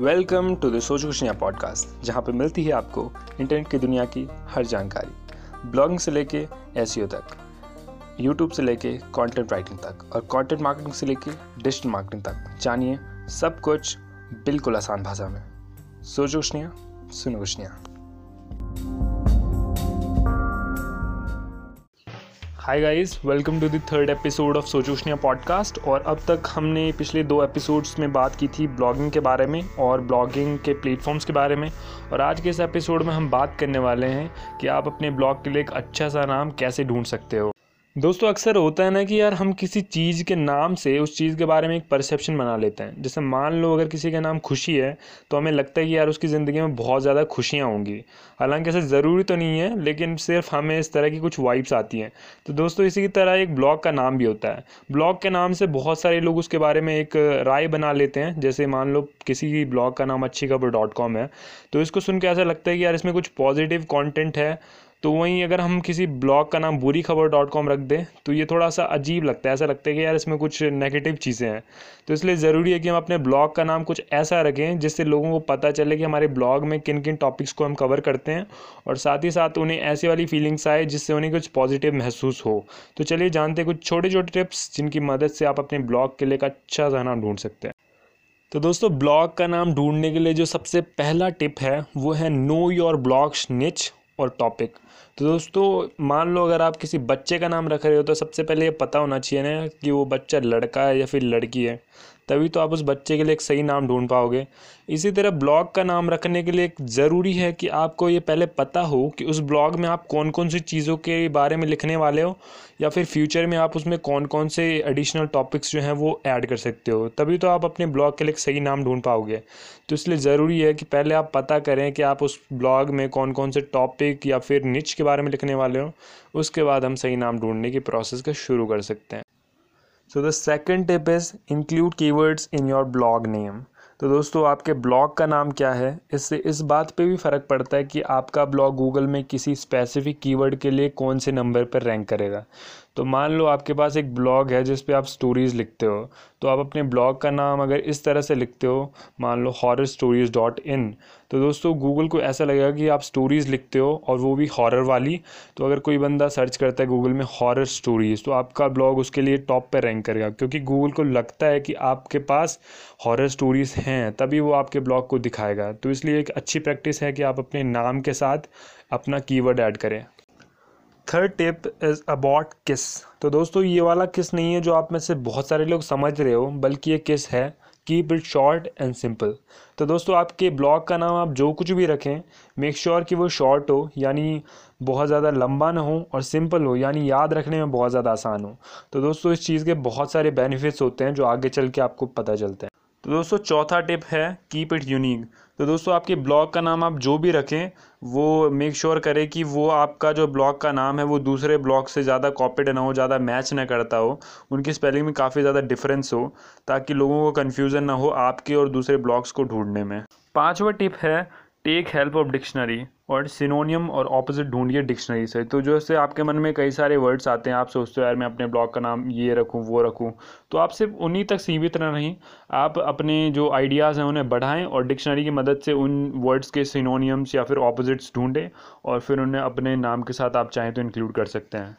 Welcome to the सोच खुशियाँ podcast, जहाँ पे मिलती है आपको इंटरनेट की दुनिया की हर जानकारी, ब्लॉगिंग से लेके एस तक यूट्यूब से लेके कंटेंट राइटिंग तक और कंटेंट मार्केटिंग से लेके डिजिटल मार्केटिंग तक। जानिए सब कुछ बिल्कुल आसान भाषा में। सोचो खुशियाँ, सुनो खुशियाँ। Hi guys welcome to the third episode of सोचोशनिया podcast और अब तक हमने पिछले दो एपिसोड्स में बात की थी ब्लॉगिंग के बारे में और ब्लॉगिंग के प्लेटफॉर्म्स के बारे में और आज के इस एपिसोड में हम बात करने वाले हैं कि आप अपने ब्लॉग के लिए एक अच्छा सा नाम कैसे ढूंढ सकते हो। दोस्तों, अक्सर होता है ना कि यार हम किसी चीज़ के नाम से उस चीज़ के बारे में एक परसेप्शन बना लेते हैं। जैसे मान लो अगर किसी का नाम खुशी है तो हमें लगता है कि यार उसकी ज़िंदगी में बहुत ज़्यादा खुशियाँ होंगी। हालाँकि ऐसा ज़रूरी तो नहीं है, लेकिन सिर्फ़ हमें इस तरह की कुछ वाइब्स आती हैं। तो दोस्तों, इसी की तरह एक ब्लॉग का नाम भी होता है। ब्लॉग के नाम से बहुत सारे लोग उसके बारे में एक राय बना लेते हैं। जैसे मान लो किसी ब्लॉग का नाम अच्छी खबर डॉट कॉम है तो इसको सुन के ऐसा लगता है कि यार इसमें कुछ पॉजिटिव कॉन्टेंट है तो वहीं अगर हम किसी ब्लॉग का नाम बुरी खबर डॉट कॉम रख दें तो ये थोड़ा सा अजीब लगता है। ऐसा लगता है कि यार इसमें कुछ नेगेटिव चीज़ें हैं। तो इसलिए ज़रूरी है कि हम अपने ब्लॉग का नाम कुछ ऐसा रखें, जिससे लोगों को पता चले कि हमारे ब्लॉग में किन किन टॉपिक्स को हम कवर करते हैं और साथ ही साथ उन्हें ऐसी वाली फीलिंग्स आए जिससे उन्हें कुछ पॉजिटिव महसूस हो। तो चलिए जानते हैं कुछ छोटे छोटे टिप्स जिनकी मदद से आप अपने ब्लॉग के लिए एक अच्छा सा नाम ढूंढ सकते हैं। तो दोस्तों, ब्लॉग का नाम ढूँढने के लिए जो सबसे पहला टिप है, वो है नो योर ब्लॉग निच और टॉपिक तो दोस्तों, मान लो अगर आप किसी बच्चे का नाम रख रहे हो तो सबसे पहले ये पता होना चाहिए ना कि वो बच्चा लड़का है या फिर लड़की है। तभी तो आप उस बच्चे के लिए एक सही नाम ढूंढ पाओगे। इसी तरह ब्लॉग का नाम रखने के लिए ज़रूरी है कि आपको ये पहले पता हो कि उस ब्लॉग में आप कौन कौन सी चीज़ों के बारे में लिखने वाले हो, या फिर फ्यूचर में आप उसमें कौन कौन से एडिशनल टॉपिक्स जो हैं वो ऐड कर सकते हो। तभी तो आप अपने ब्लॉग के लिए सही नाम ढूंढ पाओगे। तो इसलिए ज़रूरी है कि पहले आप पता करें कि आप उस ब्लॉग में कौन कौन से टॉपिक या फिर निच के बारे में लिखने वाले हो। उसके बाद हम सही नाम ढूँढने की प्रोसेस का शुरू कर सकते हैं। So the second tip is include keywords in your blog name तो दोस्तों, आपके ब्लॉग का नाम क्या है? इससे इस बात पे भी फ़र्क पड़ता है कि आपका ब्लॉग गूगल में किसी स्पेसिफिक कीवर्ड के लिए कौन से नंबर पर रैंक करेगा। तो मान लो आपके पास एक ब्लॉग है जिस पे आप स्टोरीज़ लिखते हो तो आप अपने ब्लॉग का नाम अगर इस तरह से लिखते हो, मान लो हॉरर स्टोरीज़ डॉट इन तो दोस्तों गूगल को ऐसा लगेगा कि आप स्टोरीज़ लिखते हो और वो भी हॉरर वाली। तो अगर कोई बंदा सर्च करता है गूगल में हॉरर स्टोरीज़ तो आपका ब्लॉग उसके लिए टॉप पर रैंक करेगा, क्योंकि गूगल को लगता है कि आपके पास हॉरर स्टोरीज़ हैं, तभी वो आपके ब्लॉग को दिखाएगा। तो इसलिए एक अच्छी प्रैक्टिस है कि आप अपने नाम के साथ अपना कीवर्ड ऐड करें। Third tip is about KISS तो दोस्तों, ये वाला किस नहीं है जो आप में से बहुत सारे लोग समझ रहे हो, बल्कि ये किस है। Keep it short and simple तो दोस्तों, आपके ब्लॉग का नाम आप जो कुछ भी रखें मेक श्योर sure कि वो शॉर्ट हो, यानी बहुत ज़्यादा लंबा ना हो और सिंपल हो, यानी याद रखने में बहुत ज़्यादा आसान हो। तो दोस्तों, इस चीज़ के बहुत सारे बेनिफिट्स होते हैं जो आगे चल के आपको पता चलते हैं। तो दोस्तों, चौथा टिप है कीप इट यूनिक तो दोस्तों, आपके ब्लॉग का नाम आप जो भी रखें, वो मेक श्योर sure करें कि वो आपका जो ब्लॉग का नाम है, वो दूसरे ब्लॉग से ज़्यादा कॉपीड ना हो, ज़्यादा मैच ना करता हो, उनकी स्पेलिंग में काफ़ी ज़्यादा डिफरेंस हो, ताकि लोगों को कन्फ्यूज़न ना हो आपके और दूसरे ब्लॉग्स को ढूँढने में। पाँचवा टिप है टेक हेल्प ऑफ़ डिक्शनरी और सिनोनियम और ऑपोजिट ढूंढिए डिक्शनरी से। तो जैसे आपके मन में कई सारे वर्ड्स आते हैं, आप सोचते हो, यार, मैं अपने ब्लॉग का नाम ये रखूँ, वो रखूँ। तो आप सिर्फ़ उन्हीं तक सीमित ना रहें। आप अपने जो आइडियाज़ हैं, उन्हें बढ़ाएँ और डिक्शनरी की मदद से उन वर्ड्स के सिनोनियम्स या फिर ऑपोजिट्स ढूंढें और फिर उन्हें अपने नाम के साथ आप चाहें तो इंक्लूड कर सकते हैं।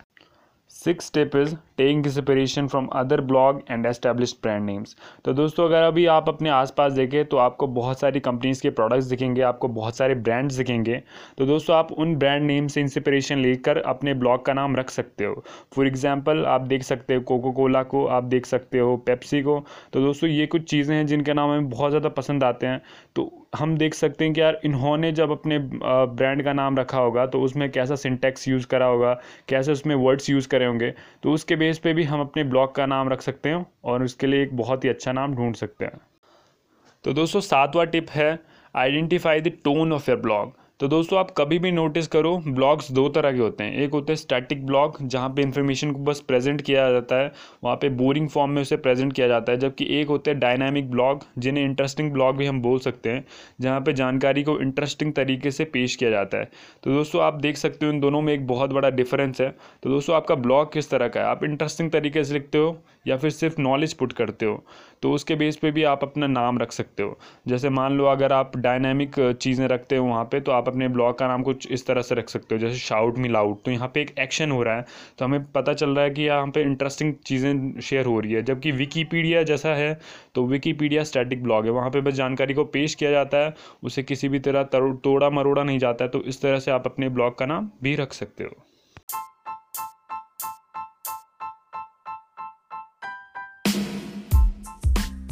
Six step is taking inspiration from other blog and established brand names तो दोस्तों, अगर अभी आप अपने आसपास देखें तो आपको बहुत सारी कंपनीज़ के प्रोडक्ट्स दिखेंगे, आपको बहुत सारे ब्रांड्स दिखेंगे। तो दोस्तों, आप उन ब्रांड नेम से इंस्पिरेशन लेकर अपने ब्लॉग का नाम रख सकते हो। फॉर एग्ज़ाम्पल आप देख सकते हो कोको कोला को, आप देख सकते हो पेप्सी को। तो दोस्तों, ये कुछ चीज़ें हैं जिनके नाम हमें बहुत ज़्यादा पसंद आते हैं। तो हम देख सकते हैं कि यार इन्होंने जब अपने ब्रांड का नाम रखा होगा तो उसमें कैसा सिंटेक्स यूज़ करा होगा, कैसे उसमें वर्ड्स यूज़ करे होंगे तो उसके बेस पे भी हम अपने ब्लॉग का नाम रख सकते हैं और उसके लिए एक बहुत ही अच्छा नाम ढूंढ सकते हैं। तो दोस्तों, सातवां टिप है identify the tone of your blog तो दोस्तों, आप कभी भी नोटिस करो ब्लॉग्स दो तरह के होते हैं। एक होते हैं स्टैटिक ब्लॉग जहाँ पे इन्फॉर्मेशन को बस प्रेजेंट किया जाता है, वहाँ पे बोरिंग फॉर्म में उसे प्रेजेंट किया जाता है, जबकि एक होते हैं डायनामिक ब्लॉग जिन्हें इंटरेस्टिंग ब्लॉग भी हम बोल सकते हैं, जहाँ पर जानकारी को इंटरेस्टिंग तरीके से पेश किया जाता है। तो दोस्तों, आप देख सकते हो इन दोनों में एक बहुत बड़ा डिफरेंस है। तो दोस्तों, आपका ब्लॉग किस तरह का है? आप इंटरेस्टिंग तरीके से लिखते हो या फिर सिर्फ़ नॉलेज पुट करते हो? तो उसके बेस पे भी आप अपना नाम रख सकते हो। जैसे मान लो अगर आप डायनामिक चीज़ें रखते हो वहाँ पे तो आप अपने ब्लॉग का नाम कुछ इस तरह से रख सकते हो, जैसे शाउट मी लाउड तो यहाँ पे एक एक्शन हो रहा है तो हमें पता चल रहा है कि यहाँ पे इंटरेस्टिंग चीज़ें शेयर हो रही है। जबकि विकीपीडिया जैसा है तो विकीपीडिया स्टैटिक ब्लॉग है। वहाँ पर बस जानकारी को पेश किया जाता है, उसे किसी भी तरह तोड़ा मरोड़ा नहीं जाता है तो इस तरह से आप अपने ब्लॉग का नाम भी रख सकते हो।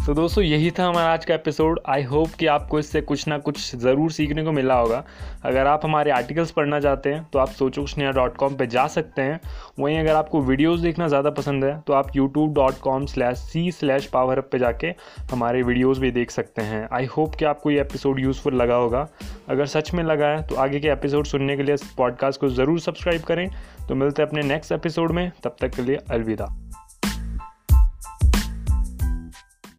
तो दोस्तों, यही था हमारा आज का एपिसोड आई होप कि आपको इससे कुछ ना कुछ ज़रूर सीखने को मिला होगा। अगर आप हमारे आर्टिकल्स पढ़ना चाहते हैं तो आप सोचो डॉट कॉम पर जा सकते हैं। वहीं अगर आपको वीडियोस देखना ज़्यादा पसंद है तो आप YouTube dot com slash C slash power पर जाके हमारे वीडियोज़ भी देख सकते हैं। आई होप कि आपको ये एपिसोड यूज़फुल लगा होगा। अगर सच में लगा है तो आगे के एपिसोड सुनने के लिए इस पॉडकास्ट को ज़रूर सब्सक्राइब करें। तो मिलते हैं अपने नेक्स्ट एपिसोड में। तब तक के लिए अलविदा।